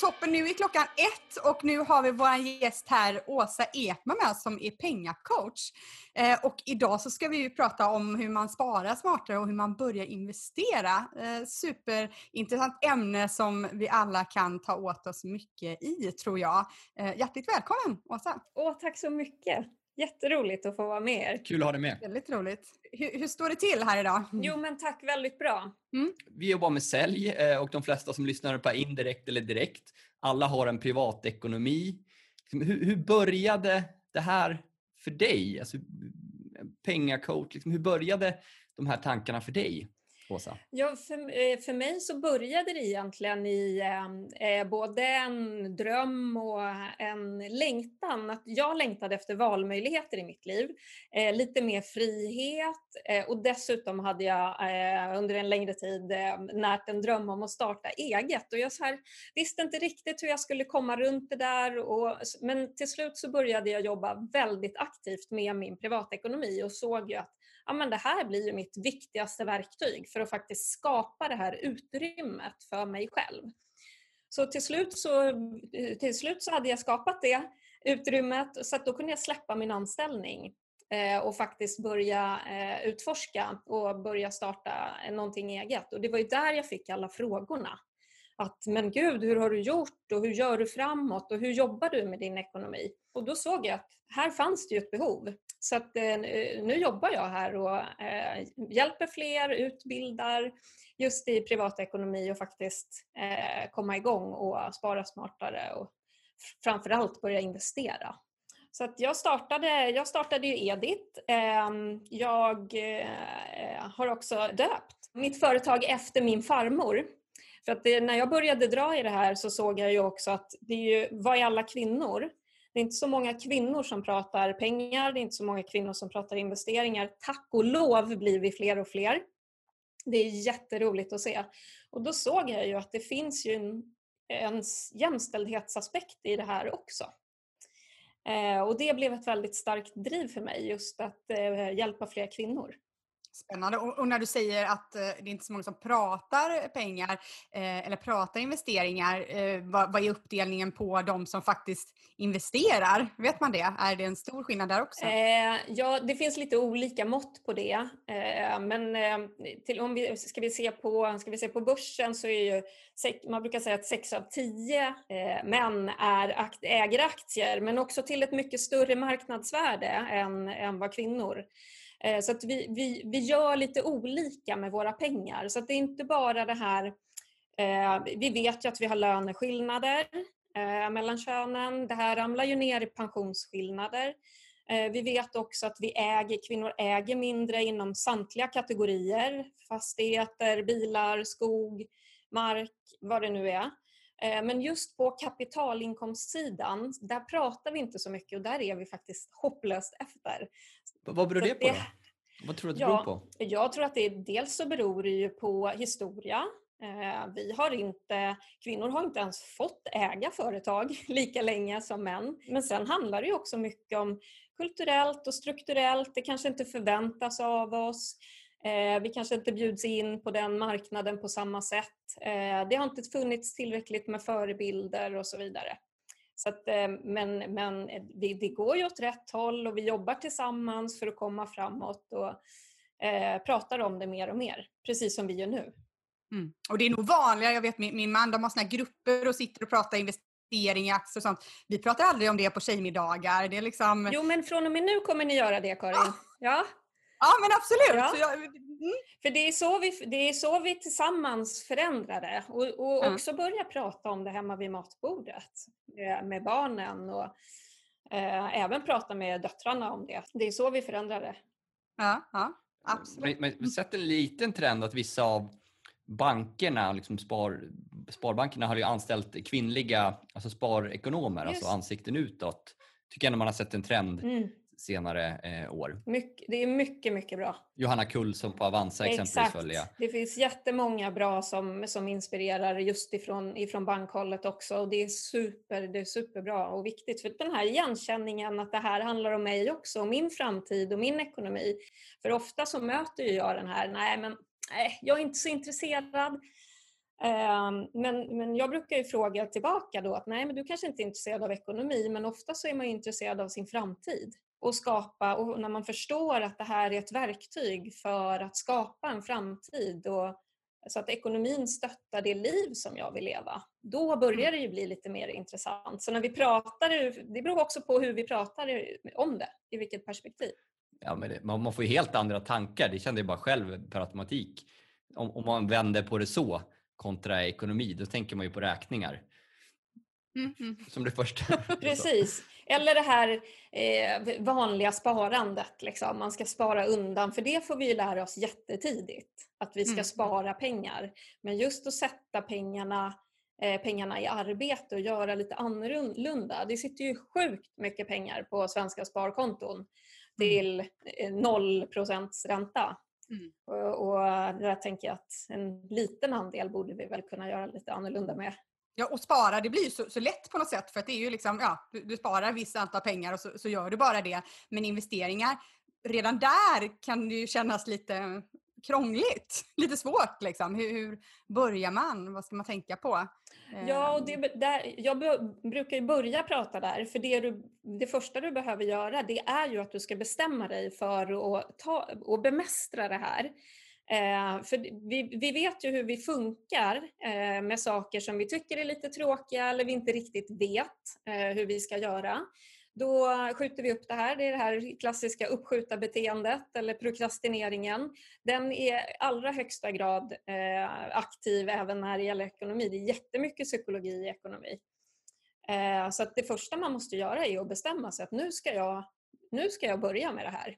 toppen, nu är klockan ett och nu har vi vår gäst här, Åsa Ekman med oss, som är pengacoach. Eh, och idag så ska vi ju prata om hur man sparar smartare och hur man börjar investera. Eh, superintressant ämne som vi alla kan ta åt oss mycket i, tror jag. Eh, hjärtligt välkommen, Åsa! Åh, tack så mycket! Jätteroligt att få vara med er. Kul att ha dig med. Väldigt roligt. Hur, hur står det till här idag? Jo, men tack väldigt bra. Mm. Vi jobbar med sälj och de flesta som lyssnar på indirekt eller direkt. Alla har en privatekonomi. Liksom, hur, hur började det här för dig? Alltså, pengacoach, liksom, hur började de här tankarna för dig? Åsa? Ja, för, eh, för mig så började det egentligen i ehm, eh, både en dröm och en längtan. Att jag längtade efter valmöjligheter i mitt liv. Eh, lite mer frihet eh, och dessutom hade jag eh, under en längre tid ehm, närt en dröm om att starta eget. Och jag så här, visste inte riktigt hur jag skulle komma runt det där. Och, men till slut så började jag jobba väldigt aktivt med min privatekonomi och såg ju att ja, men det här blir ju mitt viktigaste verktyg för att faktiskt skapa det här utrymmet för mig själv. Så till slut så, eh, till slut så hade jag skapat det utrymmet så att då kunde jag släppa min anställning eh, och faktiskt börja eh, utforska och börja starta någonting eget. Och det var ju där jag fick alla frågorna. Att men gud, hur har du gjort och hur gör du framåt och hur jobbar du med din ekonomi? Och då såg jag att här fanns det ju ett behov. Så att, eh, eh, nu jobbar jag här och eh, hjälper fler, utbildar just i privatekonomi och faktiskt eh, komma igång och spara smartare och framförallt börja investera. Så att jag, startade, jag startade ju Edit. Ehm, jag eh, har också döpt mitt företag efter min farmor. För att det, när jag började dra i det här så såg jag ju också att det är ju, vad är alla kvinnor? Det är inte så många kvinnor som pratar pengar, det är inte så många kvinnor som pratar investeringar. Tack och lov blir vi fler och fler. Det är jätteroligt att se. Och då såg jag ju att det finns ju en, en jämställdhetsaspekt i det här också. Eh, och det blev ett väldigt starkt driv för mig, just att eh, hjälpa fler kvinnor. Spännande. Och, och, när du säger att eh, det är inte så många som pratar pengar eh, eller pratar investeringar, eh, vad, vad, är uppdelningen på de som faktiskt investerar? Vet man det? Är det en stor skillnad där också? Eh, ja, det finns lite olika mått på det. Eh, men eh, till, om vi, ska, vi se på, ska vi se på börsen så är ju, man brukar säga att sex av tio eh, män är, äger aktier, men också till ett mycket större marknadsvärde än, än vad kvinnor Eh, så att vi, vi, vi gör lite olika med våra pengar. Så att det är inte bara det här, eh, vi vet ju att vi har löneskillnader eh, mellan könen. Det här ramlar ju ner i pensionsskillnader. Vi vet också att vi äger, kvinnor äger mindre inom samtliga kategorier. Fastigheter, bilar, skog, mark, vad det nu är. Men just på kapitalinkomstsidan, där pratar vi inte så mycket och där är vi faktiskt hopplöst efter. Vad beror det på då? Vad tror du att det ja, beror på? Jag tror att det dels så beror det ju på historia. Eh, vi har inte, kvinnor har inte ens fått äga företag lika länge som män. Men sen handlar det ju också mycket om kulturellt och strukturellt. Det kanske inte förväntas av oss. Eh, vi kanske inte bjuds in på den marknaden på samma sätt. Eh, det har inte funnits tillräckligt med förebilder och så vidare. Så att, eh, men men det, det, går ju åt rätt håll och vi jobbar tillsammans för att komma framåt och pratar om det mer och mer, precis som vi gör nu. Mm. Och det är nog vanligare, jag vet min, min man, de har såna grupper och sitter och pratar investering i aktier och sånt. Vi pratar aldrig om det på tjejmiddagar. Det är liksom... Jo men från och med nu kommer ni göra det Karin. Ja. ja. Ja men absolut. Ja. Jag, mm. För det är, så vi, det är så vi tillsammans förändrar det och, och mm. också börja prata om det hemma vid matbordet eh, med barnen och eh, även prata med döttrarna om det. Det är så vi förändrar det. Ja, ja absolut. Men, men sett en liten trend att vissa av bankerna, liksom spar, sparbankerna har ju anställt kvinnliga alltså sparekonomer, alltså Just. alltså ansikten utåt. Tycker jag man har sett en trend. Mm senare eh, år. Mycket, det är mycket, mycket bra. Johanna Kullson på Avanza exempelvis Exakt. följer Det finns jättemånga bra som, som inspirerar just ifrån, ifrån bankhållet också och det är, super, det är superbra och viktigt för den här igenkänningen att det här handlar om mig också, och min framtid och min ekonomi. För ofta så möter ju jag den här, nej men nej, jag är inte så intresserad Ehm, men, men jag brukar ju fråga tillbaka då att nej, men du kanske inte är intresserad av ekonomi, men ofta så är man intresserad av sin framtid och skapa, och när man förstår att det här är ett verktyg för att skapa en framtid och så att ekonomin stöttar det liv som jag vill leva, då börjar det ju bli lite mer intressant. Så när vi pratar, det beror också på hur vi pratar om det, i vilket perspektiv. Ja, men det, man, får ju helt andra tankar, det kände jag bara själv per automatik. Om, om man vänder på det så kontra ekonomi, då tänker man ju på räkningar. Mm, mm. Som det första. Precis. Eller det här eh, vanliga sparandet. Liksom. Man ska spara undan, för det får vi ju lära oss jättetidigt. Att vi ska mm. spara pengar. Men just att sätta pengarna, eh, pengarna i arbete och göra lite annorlunda. Det sitter ju sjukt mycket pengar på svenska sparkonton mm. till eh, 0 ränta. Mm. Och, och där tänker jag att en liten andel borde vi väl kunna göra lite annorlunda med. Ja, och spara, det blir ju så, så, lätt på något sätt för att det är ju liksom, ja, du, du sparar visst antal pengar och så, så, gör du bara det. Men investeringar, redan där kan det ju kännas lite krångligt, lite svårt liksom. Hur, hur börjar man? Vad ska man tänka på? Ja, och det, där, jag brukar ju börja prata där, för det, du, det första du behöver göra det är ju att du ska bestämma dig för att ta, och bemästra det här. Eh, för vi, vi, vet ju hur vi funkar eh, med saker som vi tycker är lite tråkiga eller vi inte riktigt vet eh, hur vi ska göra. Då skjuter vi upp det här. Det är det här klassiska uppskjuta beteendet eller prokrastineringen. Den är i allra högsta grad eh, aktiv även när det gäller ekonomi. Det är jättemycket psykologi i ekonomi. Eh, så att det första man måste göra är att bestämma sig att nu ska jag, nu ska jag börja med det här.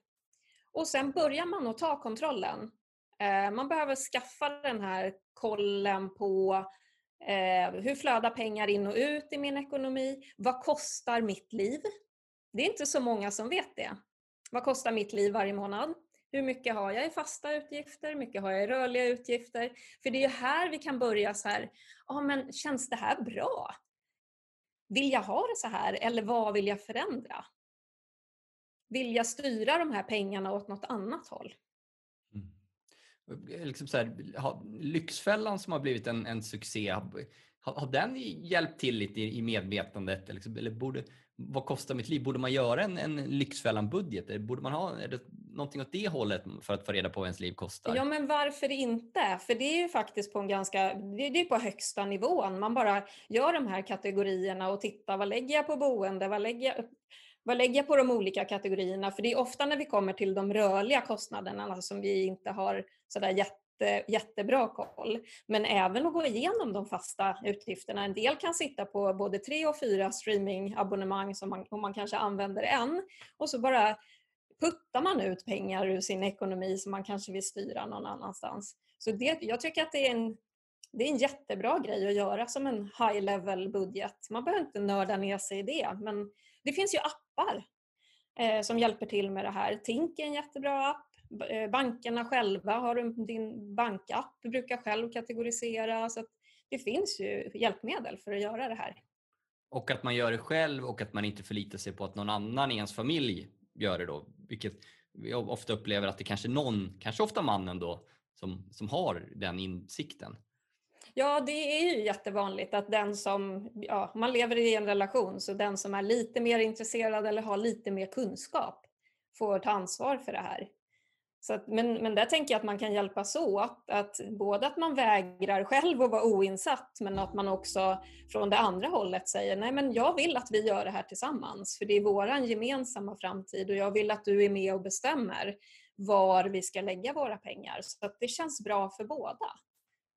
Och sen börjar man att ta kontrollen Eh, man behöver skaffa den här kollen på eh, hur flödar pengar in och ut i min ekonomi? Vad kostar mitt liv? Det är inte så många som vet det. Vad kostar mitt liv varje månad? Hur mycket har jag i fasta utgifter? Hur mycket har jag i rörliga utgifter? För det är här vi kan börja så här, ja men känns det här bra? Vill jag ha det så här eller vad vill jag förändra? Vill jag styra de här pengarna åt något annat håll? Liksom så här, Lyxfällan som har blivit en, en succé, har, har den hjälpt till lite i, i medvetandet? Liksom, eller borde, vad kostar mitt liv? Borde man göra en, en Lyxfällan-budget? Borde man ha är det någonting åt det hållet för att få reda på vad ens liv kostar? Ja, men varför inte? För det är ju faktiskt på en ganska, det är på högsta nivån. Man bara gör de här kategorierna och tittar, vad lägger jag på boende? Vad lägger jag, vad lägger jag på de olika kategorierna? För det är ofta när vi kommer till de rörliga kostnaderna alltså som vi inte har sådär jätte, jättebra koll. Men även att gå igenom de fasta utgifterna. En del kan sitta på både tre och fyra streamingabonnemang som man, och man kanske använder en och så bara puttar man ut pengar ur sin ekonomi som man kanske vill styra någon annanstans. Så det, jag tycker att det är en det är en jättebra grej att göra som en high level budget. Man behöver inte nörda ner sig i det men det finns ju appar eh, som hjälper till med det här. Tink är en jättebra app. Eh, bankerna själva har din bankapp, du brukar själv kategorisera. Så det finns ju hjälpmedel för att göra det här. Och att man gör det själv och att man inte förlitar sig på att någon annan i ens familj gör det då. Vilket vi ofta upplever att det kanske är någon, kanske ofta mannen då, som, som har den insikten. Ja, det är ju jättevanligt att den som, ja, man lever i en relation, så den som är lite mer intresserad eller har lite mer kunskap får ta ansvar för det här. Så att, men, men där tänker jag att man kan hjälpas åt, att både att man vägrar själv att vara oinsatt men att man också från det andra hållet säger nej men jag vill att vi gör det här tillsammans för det är våran gemensamma framtid och jag vill att du är med och bestämmer var vi ska lägga våra pengar så att det känns bra för båda.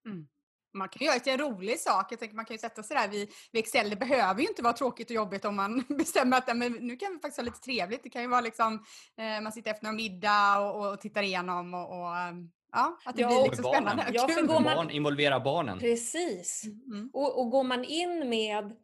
Mm man kan göra det till en rolig sak. Jag tänker man kan ju sätta sig där vid, vid Excel. Det behöver ju inte vara tråkigt och jobbigt om man bestämmer att men nu kan vi faktiskt ha lite trevligt. Det kan ju vara liksom eh, man sitter efter någon middag och, och tittar igenom och, och ehm, Ja, att det ja, blir liksom spännande. Ja, för går man, involvera barnen. Precis. Mm. Och, och går man in med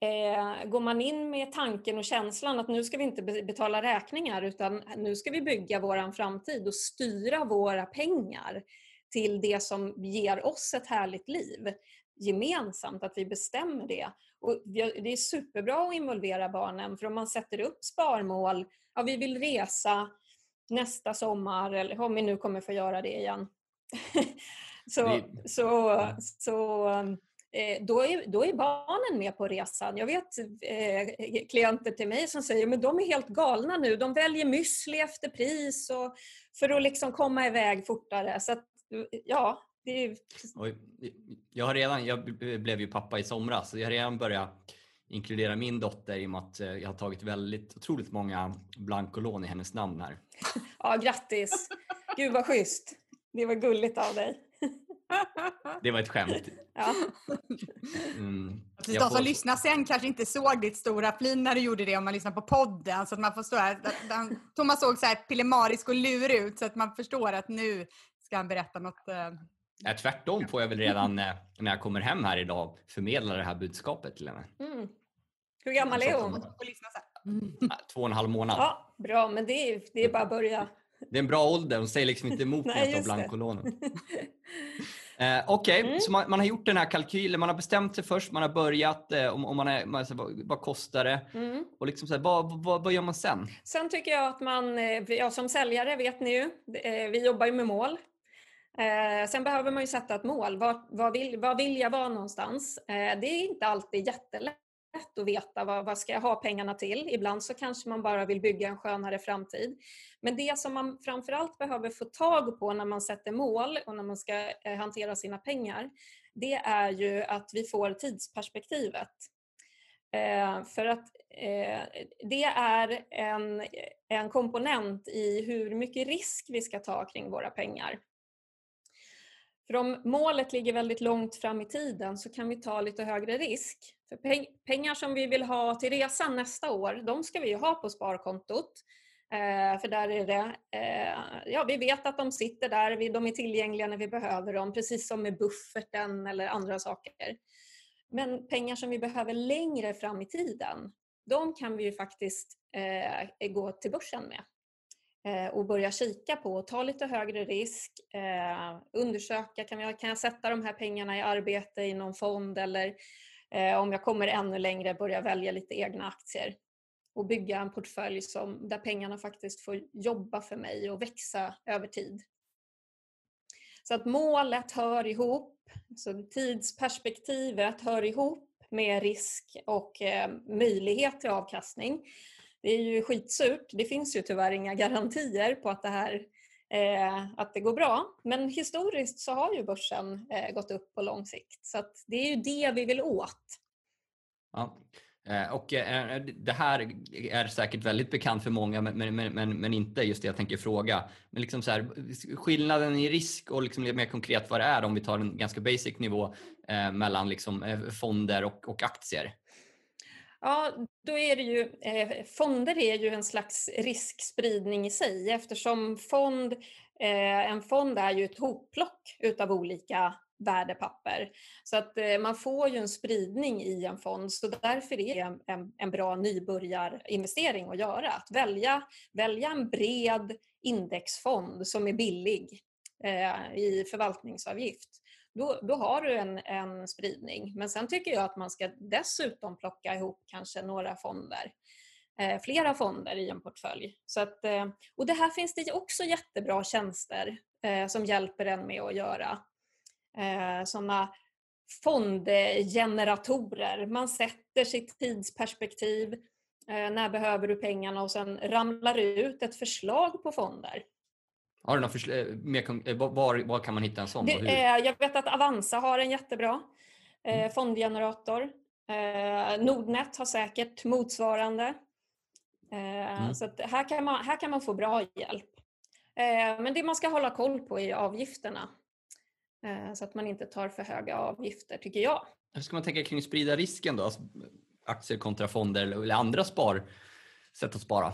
Eh, går man in med tanken och känslan att nu ska vi inte betala räkningar utan nu ska vi bygga våran framtid och styra våra pengar till det som ger oss ett härligt liv gemensamt, att vi bestämmer det. Och det är superbra att involvera barnen för om man sätter upp sparmål, ja vi vill resa nästa sommar, eller om vi nu kommer få göra det igen. Så, Det- så, så eh, då, är, då är barnen med på resan. Jag vet eh, klienter till mig som säger men de är helt galna nu. De väljer müsli efter pris och, för att liksom komma iväg fortare. Så att, ja, det är, Oj, jag, har redan, jag blev ju pappa i somras så jag har redan börjat inkludera min dotter i och med att eh, jag har tagit väldigt otroligt många blankolån i hennes namn här. ja, grattis! Gud vad schysst! Det var gulligt av dig. Det var ett skämt. Ja. Mm. De som får- lyssnar sen kanske inte såg ditt stora flin när du gjorde det om man lyssnar på podden. Så att man förstår att att- att Thomas såg så här pillemarisk och lurig ut så att man förstår att nu ska han berätta något. eh, Ja, tvärtom får jag väl redan eh, när jag kommer hem här idag förmedla det här budskapet till henne. Mm. Hur gammal är hon? Två och en halv månad. Ja, bra, men det är, det är bara att börja. Det är en bra ålder, hon säger liksom inte emot Nej, just det. blankolånen. Eh, Okej, Mm. så man, man har gjort den här kalkylen, man har bestämt sig först, man har börjat, eh, om, om man är, man, så, vad, vad kostar det? Mm. Och liksom så här, vad, vad, vad gör man sen? Sen tycker jag att man, eh, ja, som säljare vet ni ju, eh, vi jobbar ju med mål. Eh, sen behöver man ju sätta ett mål. Var, var, vill, var vill jag vara någonstans? Eh, det är inte alltid jättelätt att veta vad, vad ska jag ha pengarna till. Ibland så kanske man bara vill bygga en skönare framtid. Men det som man framförallt behöver få tag på när man sätter mål och när man ska eh, hantera sina pengar, det är ju att vi får tidsperspektivet. Eh, för att eh, det är en, en komponent i hur mycket risk vi ska ta kring våra pengar. För om målet ligger väldigt långt fram i tiden så kan vi ta lite högre risk. För peng- pengar som vi vill ha till resan nästa år, de ska vi ju ha på sparkontot. Eh, för där är det, eh, ja vi vet att de sitter där, vi, de är tillgängliga när vi behöver dem, precis som med bufferten eller andra saker. Men pengar som vi behöver längre fram i tiden, de kan vi ju faktiskt eh, gå till börsen med Eh, och börja kika på och ta lite högre risk, eh, undersöka, kan jag, kan jag sätta de här pengarna i arbete i någon fond eller eh, om jag kommer ännu längre börja välja lite egna aktier och bygga en portfölj som, där pengarna faktiskt får jobba för mig och växa över tid. Så att målet hör ihop, så tidsperspektivet hör ihop med risk och eh, möjlighet till avkastning. Det är ju skitsurt. Det finns ju tyvärr inga garantier på att det här eh, att det går bra. Men historiskt så har ju börsen eh, gått upp på lång sikt. Så att det är ju det vi vill åt. Ja. Eh, Och eh, det här är säkert väldigt bekant för många men, men, men, men inte just det jag tänker fråga. Men liksom så här, skillnaden i risk och liksom mer konkret vad det är om vi tar en ganska basic nivå eh, mellan liksom, eh, fonder och, och aktier. Ja, då är det ju, eh, fonder är ju en slags riskspridning i sig eftersom fond, eh, en fond är ju ett hopplock utav olika värdepapper. Så att eh, man får ju en spridning i en fond så därför är det en, en, en bra nybörjarinvestering att göra. Att välja, välja en bred indexfond som är billig eh, i förvaltningsavgift då, då har du en, en spridning. Men sen tycker jag att man ska dessutom plocka ihop kanske några fonder. Eh, flera fonder i en portfölj. Så att, eh, och det här finns det också jättebra tjänster eh, som hjälper en med att göra. Eh, sådana fondgeneratorer. Man sätter sitt tidsperspektiv. Eh, när behöver du pengarna? Och sen ramlar det ut ett förslag på fonder. Har du några försl- eh, mer, eh, var, var, kan man hitta en sån? Det, är- jag vet att Avanza har en jättebra eh, fondgenerator. Eh, Nordnet har säkert motsvarande. Eh, Mm. Så att här, kan man, här kan man få bra hjälp. Eh, men det man ska hålla koll på är avgifterna. Eh, så att man inte tar för höga avgifter, tycker jag. Hur ska man tänka kring sprida risken då? Alltså, aktier kontra fonder eller- eller andra spar, sätt att spara?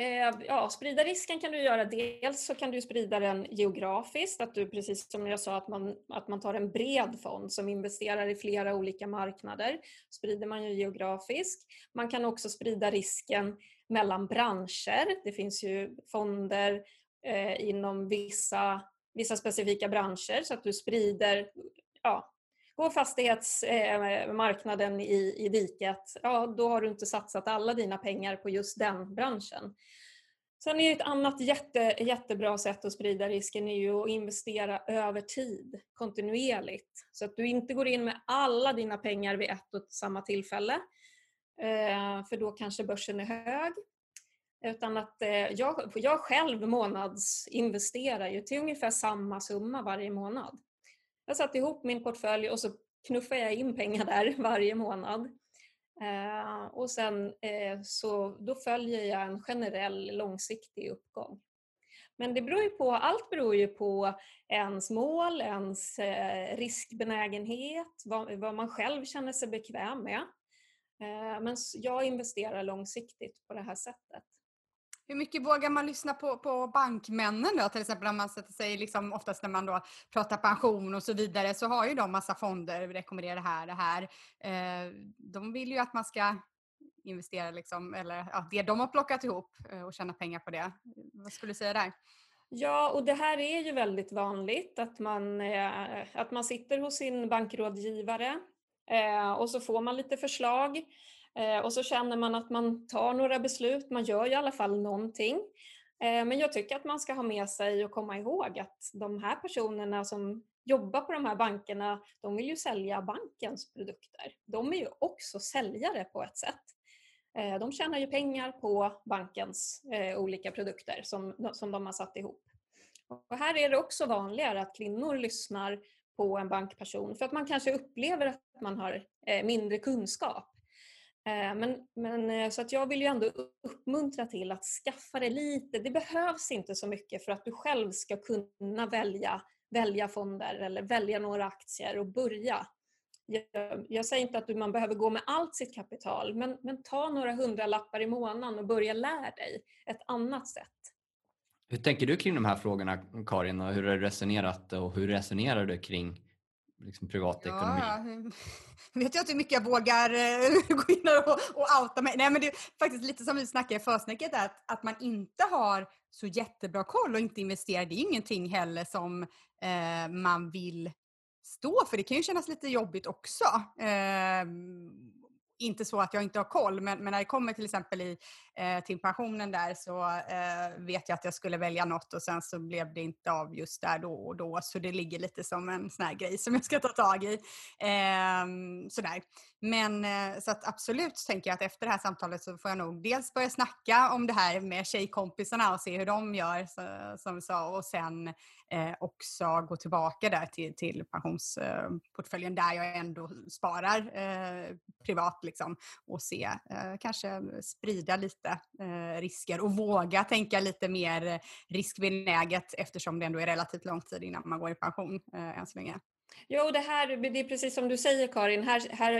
Eh, ja, sprida risken kan du göra. Dels så kan du sprida den geografiskt, att du precis som jag sa att man, att man tar en bred fond som investerar i flera olika marknader. sprider man ju geografiskt. Man kan också sprida risken mellan branscher. Det finns ju fonder eh, inom vissa, vissa specifika branscher så att du sprider ja, Går fastighetsmarknaden eh, i, i diket, ja då har du inte satsat alla dina pengar på just den branschen. Sen är ju ett annat jätte, jättebra sätt att sprida risken är ju att investera över tid, kontinuerligt. Så att du inte går in med alla dina pengar vid ett och samma tillfälle. Eh, för då kanske börsen är hög. Utan att eh, jag, jag själv månadsinvesterar ju till ungefär samma summa varje månad. Jag satte ihop min portfölj och så knuffade jag in pengar där varje månad. Eh, och sen eh, så då följer jag en generell långsiktig uppgång. Men det beror ju på, allt beror ju på ens mål, ens eh, riskbenägenhet, vad, vad, man själv känner sig bekväm med. Eh, men jag investerar långsiktigt på det här sättet. Hur mycket vågar man lyssna på, på bankmännen då? Till exempel om man sätter sig, liksom, oftast när man då pratar pension och så vidare, så har ju de massa fonder, rekommenderar det här, det här. Eh, de vill ju att man ska investera, liksom, eller ja, det de har plockat ihop eh, och tjäna pengar på det. Vad skulle du säga där? Ja, och det här är ju väldigt vanligt att man, eh, att man sitter hos sin bankrådgivare eh, och så får man lite förslag Eh, och så känner man att man tar några beslut, man gör i alla fall någonting. Eh, men jag tycker att man ska ha med sig och komma ihåg att de här personerna som jobbar på de här bankerna, de vill ju sälja bankens produkter. De är ju också säljare på ett sätt. Eh, de tjänar ju pengar på bankens olika produkter som, som de har satt ihop. Och här är det också vanligare att kvinnor lyssnar på en bankperson för att man kanske upplever att man har mindre kunskap. Eh, men, men, eh, så att jag vill ju ändå uppmuntra till att skaffa det lite. Det behövs inte så mycket för att du själv ska kunna välja, välja fonder eller välja några aktier och börja. Jag, jag säger inte att man behöver gå med allt sitt kapital men, men ta några hundralappar i månaden och börja lära dig ett annat sätt. Hur tänker du kring de här frågorna Karin och hur har du resonerat och hur resonerar du kring liksom privatekonomi? Ja, vet jag inte hur mycket jag vågar eh, gå in och, och outa mig. Nej, men det är faktiskt lite som vi snackade i försnacket, att, att man inte har så jättebra koll och inte investerar, det är ingenting heller som eh, man vill stå för. Det kan ju kännas lite jobbigt också. Eh, inte så att jag inte har koll, men, men när det kommer till exempel i, eh, till pensionen där så eh, vet jag att jag skulle välja något och sen så blev det inte av just där då och då. Så det ligger lite som en sån här grej som jag ska ta tag i. Eh, sådär. Men eh, så att absolut så tänker jag att efter det här samtalet så får jag nog dels börja snacka om det här med tjejkompisarna och se hur de gör så, som vi sa och sen eh, också gå tillbaka där till, till pensionsportföljen eh, där jag ändå sparar eh, privat liksom, och se, eh, kanske sprida lite eh, risker och våga tänka lite mer riskbenäget eftersom det ändå är relativt lång tid innan man går i pension eh, än så länge. Jo, det, här, det är precis som du säger Karin, här, här,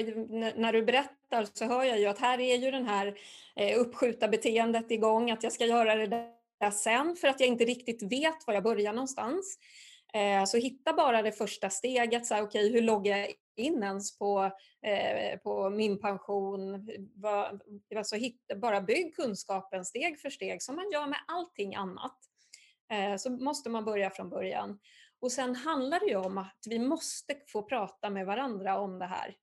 när du berättar så hör jag ju att här är ju den här eh, uppskjuta beteendet igång, att jag ska göra det där sen för att jag inte riktigt vet var jag börjar någonstans. Eh, så hitta bara det första steget, så här, okay, hur loggar jag in ens på, eh, på min pension? Alltså, hitta, bara bygg kunskapen steg för steg som man gör med allting annat. Eh, så måste man börja från början. Och sen handlar det ju om att vi måste få prata med varandra om det här.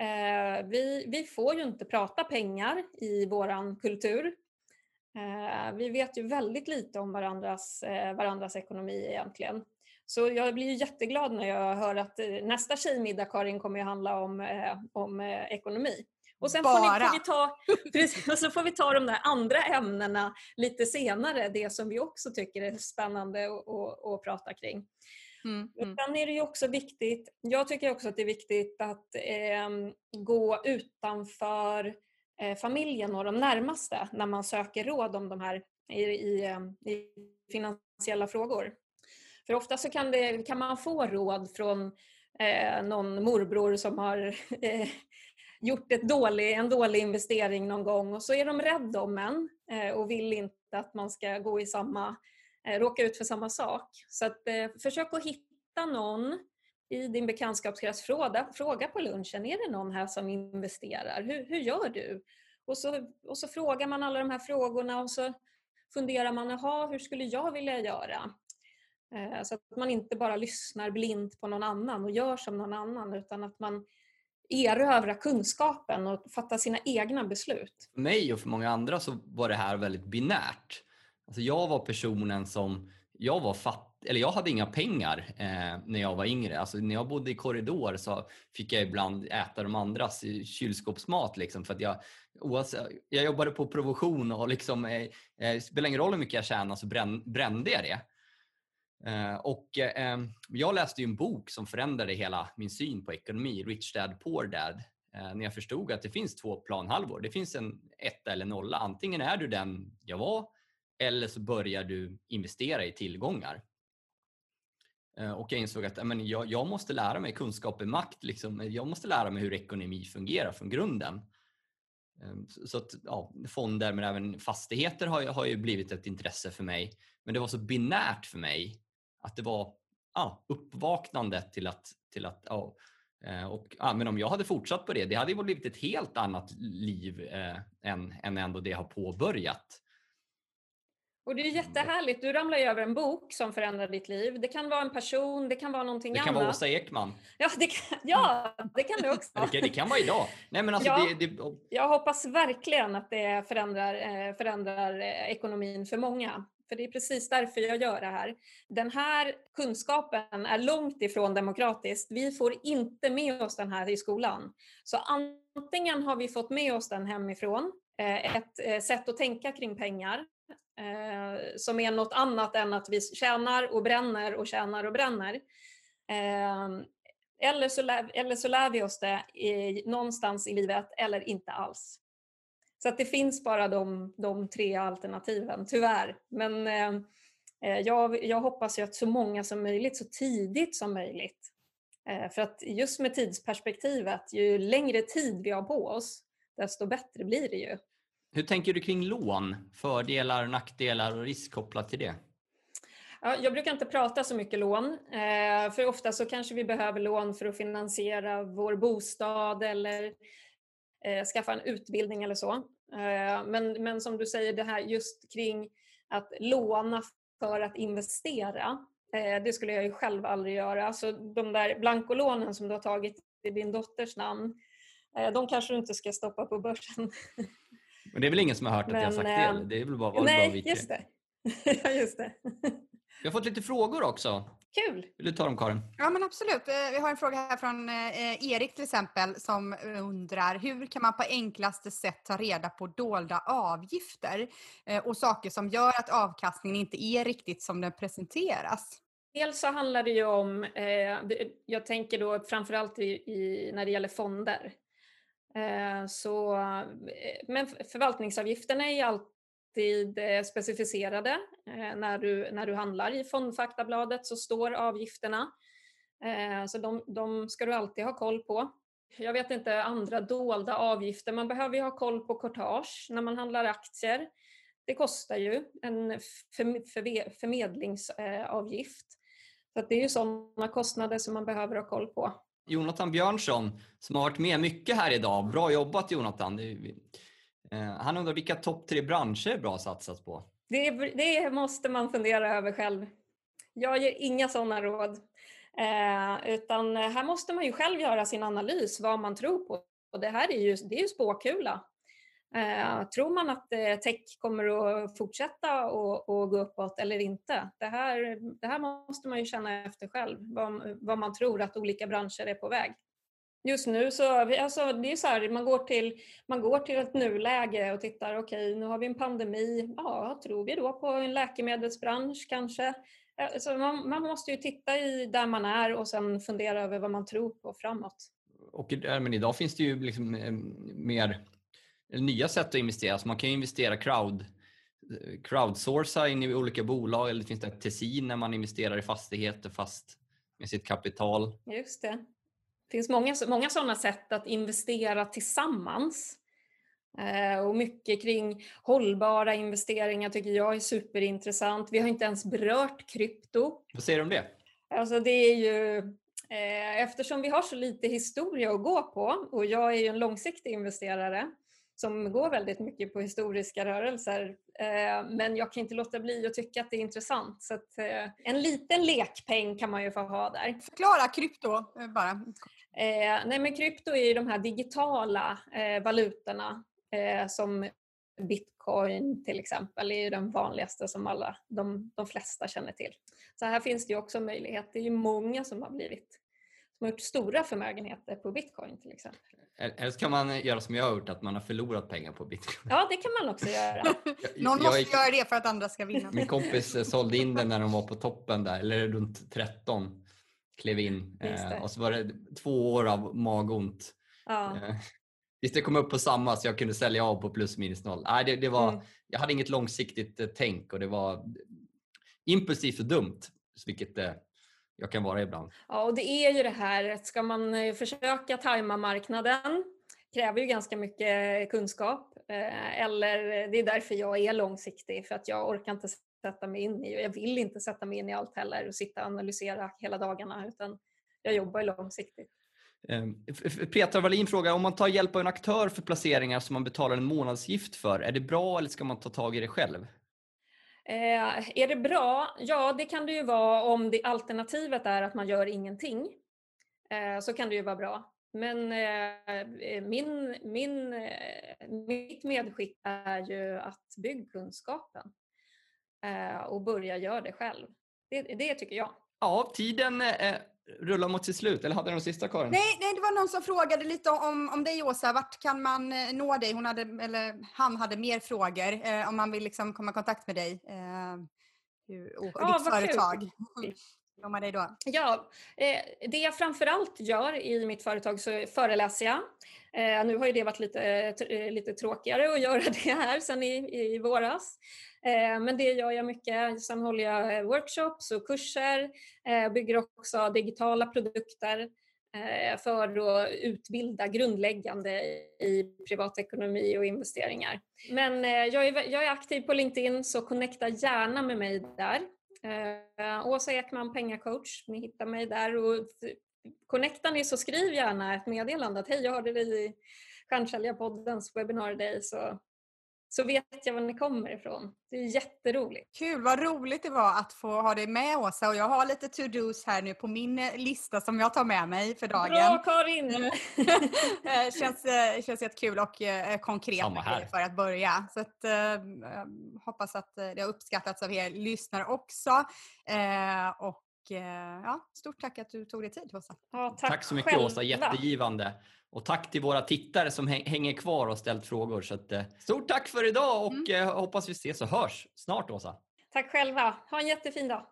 Eh, vi, vi får ju inte prata pengar i våran kultur. Eh, vi vet ju väldigt lite om varandras, eh, varandras ekonomi egentligen. Så jag blir jätteglad när jag hör att nästa tjejmiddag, Karin, kommer att handla om, om ekonomi. Och sen får, ni, får, vi ta, och så får vi ta de där andra ämnena lite senare, det som vi också tycker är spännande att prata kring. Mm, mm. Sen är det ju också viktigt, jag tycker också att det är viktigt att eh, gå utanför eh, Eh, familjen och de närmaste när man söker råd om de här i, i, eh, i finansiella frågor. För ofta så kan, det, kan man få råd från eh, någon morbror som har eh, gjort ett dålig, en dålig investering någon gång och så är de rädda om en eh, och vill inte att man ska gå i samma, eh, råka ut för samma sak. Så att, eh, försök att hitta någon i din bekantskapskrets. Fråga, fråga på lunchen, är det någon här som investerar? Hur, hur gör du? Och så, och så frågar man alla de här frågorna och så funderar man, jaha, hur skulle jag vilja göra? Eh, så att man inte bara lyssnar blint på någon annan och gör som någon annan utan att man erövrar kunskapen och fattar sina egna beslut. För mig och för många andra så var det här väldigt binärt. Alltså jag var personen som, jag var fattig, eller jag hade inga pengar eh, när jag var yngre. Alltså när jag bodde i korridor så fick jag ibland äta de andras eh, kylskåpsmat liksom för att jag, jag jobbade på provision och liksom, eh, eh, spelar ingen roll hur mycket jag tjänade så brän, brände jag det. Eh, och eh, jag läste ju en bok som förändrade hela min syn på ekonomi, Rich Dad Poor Dad, eh, när jag förstod att det finns två planhalvor. Det finns en etta eller nolla. Antingen är du den jag var eller så börjar du investera i tillgångar. Eh, och jag insåg att men, jag, jag måste lära mig kunskap i makt. Liksom. Jag måste lära mig hur ekonomi fungerar från grunden. Ehm, så att, ja, fonder men även fastigheter har, har ju blivit ett intresse för mig. Men det var så binärt för mig att det var ja, uppvaknandet till att, till att ja, eh, och, ja, men om jag hade fortsatt på det, det hade ju blivit ett helt annat liv eh, än, än ändå det jag har påbörjat. Och det är jättehärligt. Du ramlar ju över en bok som förändrar ditt liv. Det kan vara en person, det kan vara någonting annat. Det kan annat. vara Åsa Ekman. Ja, det kan, ja, det kan det också. det, kan, det kan vara idag. Nej, men alltså ja, det, det... Jag hoppas verkligen att det förändrar, eh, förändrar ekonomin för många. För det är precis därför jag gör det här. Den här kunskapen är långt ifrån demokratisk. Vi får inte med oss den här i skolan. Så antingen har vi fått med oss den hemifrån, eh, ett eh, sätt att tänka kring pengar eh, som är något annat än att vi tjänar och bränner och tjänar och bränner. Eh, eller så, lär, eller så lär vi oss det i, någonstans i livet eller inte alls. Så att det finns bara de, de tre alternativen, tyvärr. Men eh, eh, jag, jag hoppas ju att så många som möjligt, så tidigt som möjligt. Eh, för att just med tidsperspektivet, ju längre tid vi har på oss, desto bättre blir det ju. Hur tänker du kring lån? Fördelar, nackdelar och risk kopplat till det? Ja, jag brukar inte prata så mycket lån, eh, för ofta så kanske vi behöver lån för att finansiera vår bostad eller eh, skaffa en utbildning eller så. Eh, men, men som du säger, det här just kring att låna för att investera, det skulle jag ju själv aldrig göra. Så de där blankolånen som du har tagit i din dotters namn, de kanske du inte ska stoppa på börsen. Men det är väl ingen som har hört att men, jag har sagt det? Eller? Det är väl bara, nej, bara just det. ja, just det. Vi har fått lite frågor också. Kul! Vill du ta dem Karin? Ja men absolut. Eh, vi har en fråga här från eh, Erik till exempel som undrar hur kan man på enklaste sätt ta reda på dolda avgifter eh, och saker som gör att avkastningen inte är riktigt som den presenteras? Dels så handlar det ju om, eh, jag tänker då framförallt i, i, när det gäller fonder. Eh, så, eh, men förvaltningsavgifterna är alltid eh, specificerade. När du, när du handlar i fondfaktabladet så står avgifterna. Så de, de ska du alltid ha koll på. Jag vet inte andra dolda avgifter. Man behöver ju ha koll på courtage när man handlar aktier. Det kostar ju en förmedlingsavgift. Så det är ju sådana kostnader som man behöver ha koll på. Jonathan Björnsson som har varit med mycket här idag. Bra jobbat Jonathan. Eh, han undrar vilka topp tre branscher är bra att satsa på? Det, det, måste man fundera över själv. Jag ger inga sådana råd. Eh, utan eh, här måste man ju själv göra sin analys, vad man tror på. Och det här är ju, det är ju spåkula. Eh, tror man att eh, tech kommer att fortsätta och, och, gå uppåt eller inte? Det här, det här måste man ju känna efter själv, vad, vad man tror att olika branscher är på väg. Just nu så, alltså det är så här, man går till, man går till ett nuläge och tittar, okej okay, nu har vi en pandemi, ja tror vi då på en läkemedelsbransch kanske? Alltså man, man måste ju titta i där man är och sen fundera över vad man tror på framåt. Och men idag finns det ju liksom eh, mer nya sätt att investera, så man kan ju investera crowd crowdsourca in i olika bolag eller det finns det Tessin när man investerar i fastigheter fast med sitt kapital. Just det. Det finns många, många sådana sätt att investera tillsammans. Eh, och mycket kring hållbara investeringar tycker jag är superintressant. Vi har inte ens berört krypto. Vad säger du om det? Alltså det är ju, eh, eftersom vi har så lite historia att gå på och jag är ju en långsiktig investerare som går väldigt mycket på historiska rörelser. Eh, men jag kan inte låta bli att tycka att det är intressant. Så eh, en liten lekpeng kan man ju få ha där. Förklara krypto eh, bara. Nej men krypto är ju de här digitala valutorna som Bitcoin till exempel är ju den vanligaste som alla, de, de flesta känner till. Så här finns det ju också möjlighet. Det är ju många som har blivit som har gjort stora förmögenheter på bitcoin till exempel. Eller så kan man göra som jag har gjort, att man har förlorat pengar på bitcoin. Ja, det kan man också göra. Någon måste jag, göra det för att andra ska vinna. Min kompis eh, sålde in den när de var på toppen där, eller runt 13. Klev in eh, och så var det två år av magont. Ja. Eh, Visst, det kom upp på samma så jag kunde sälja av på plus minus noll. Nej, det, det var, mm. Jag hade inget långsiktigt eh, tänk och det var impulsivt och dumt, vilket eh, jag kan vara ibland. Ja, och det är ju det här att ska man eh, försöka tajma marknaden kräver ju ganska mycket kunskap. Eller det är därför jag är långsiktig, för att jag orkar inte sätta mig in i och jag vill inte sätta mig in i allt heller och sitta och analysera hela dagarna utan jag jobbar långsiktigt. Ehm, Petra Wallin frågar, om man tar hjälp av en aktör för placeringar som man betalar en månadsgift för, är det bra eller ska man ta tag i det själv? Eh, är det bra? Ja, det kan det ju vara om det alternativet är att man gör ingenting. Eh, så kan det ju vara bra. Men eh, eh min, min, eh, mitt medskick är ju att bygg kunskapen eh, och börja göra det själv. Det, det tycker jag. Ja, tiden rullar mot sitt slut. Eller hade du någon sista Karin? Nej, nej, det var någon som frågade lite om, om dig Åsa. Vart kan man eh, nå dig? Hon hade, eller han hade mer frågor. Eh, om man vill liksom komma i kontakt med dig. Eh, hur, och ja, ditt företag. Kul. dig då? Ja, eh, det jag framförallt gör i mitt företag så föreläser jag. Eh, nu har ju det varit lite, eh, lite tråkigare att göra det här sen i, i våras. Eh, men det gör jag mycket. Sen håller jag eh, workshops och kurser, Jag bygger också digitala produkter för att utbilda grundläggande i privatekonomi och investeringar. Men jag är, jag är aktiv på LinkedIn så connecta gärna med mig där. Åsa Ekman, pengacoach, ni hittar mig där. Och connectar ni så skriv gärna ett meddelande att hej, jag hörde dig i Stjärnsäljarpoddens webbinar day så så vet jag var ni kommer ifrån. Det är jätteroligt. Kul, vad roligt det var att få ha dig med Åsa och jag har lite to-dos här nu på min eh, lista som jag tar med mig för dagen. Bra Karin! Eh, känns, eh, känns jättekul och konkret för att börja. Så att, hoppas att det har uppskattats av er lyssnare också. Och ja, stort tack att du tog dig tid Åsa. Ja, tack, tack så mycket själva. Åsa, jättegivande. Och tack till våra tittare som hänger kvar och ställt frågor. Så att, eh, stort tack för idag och mm. Eh, hoppas vi ses och hörs snart Åsa. Tack själva. Ha en jättefin dag.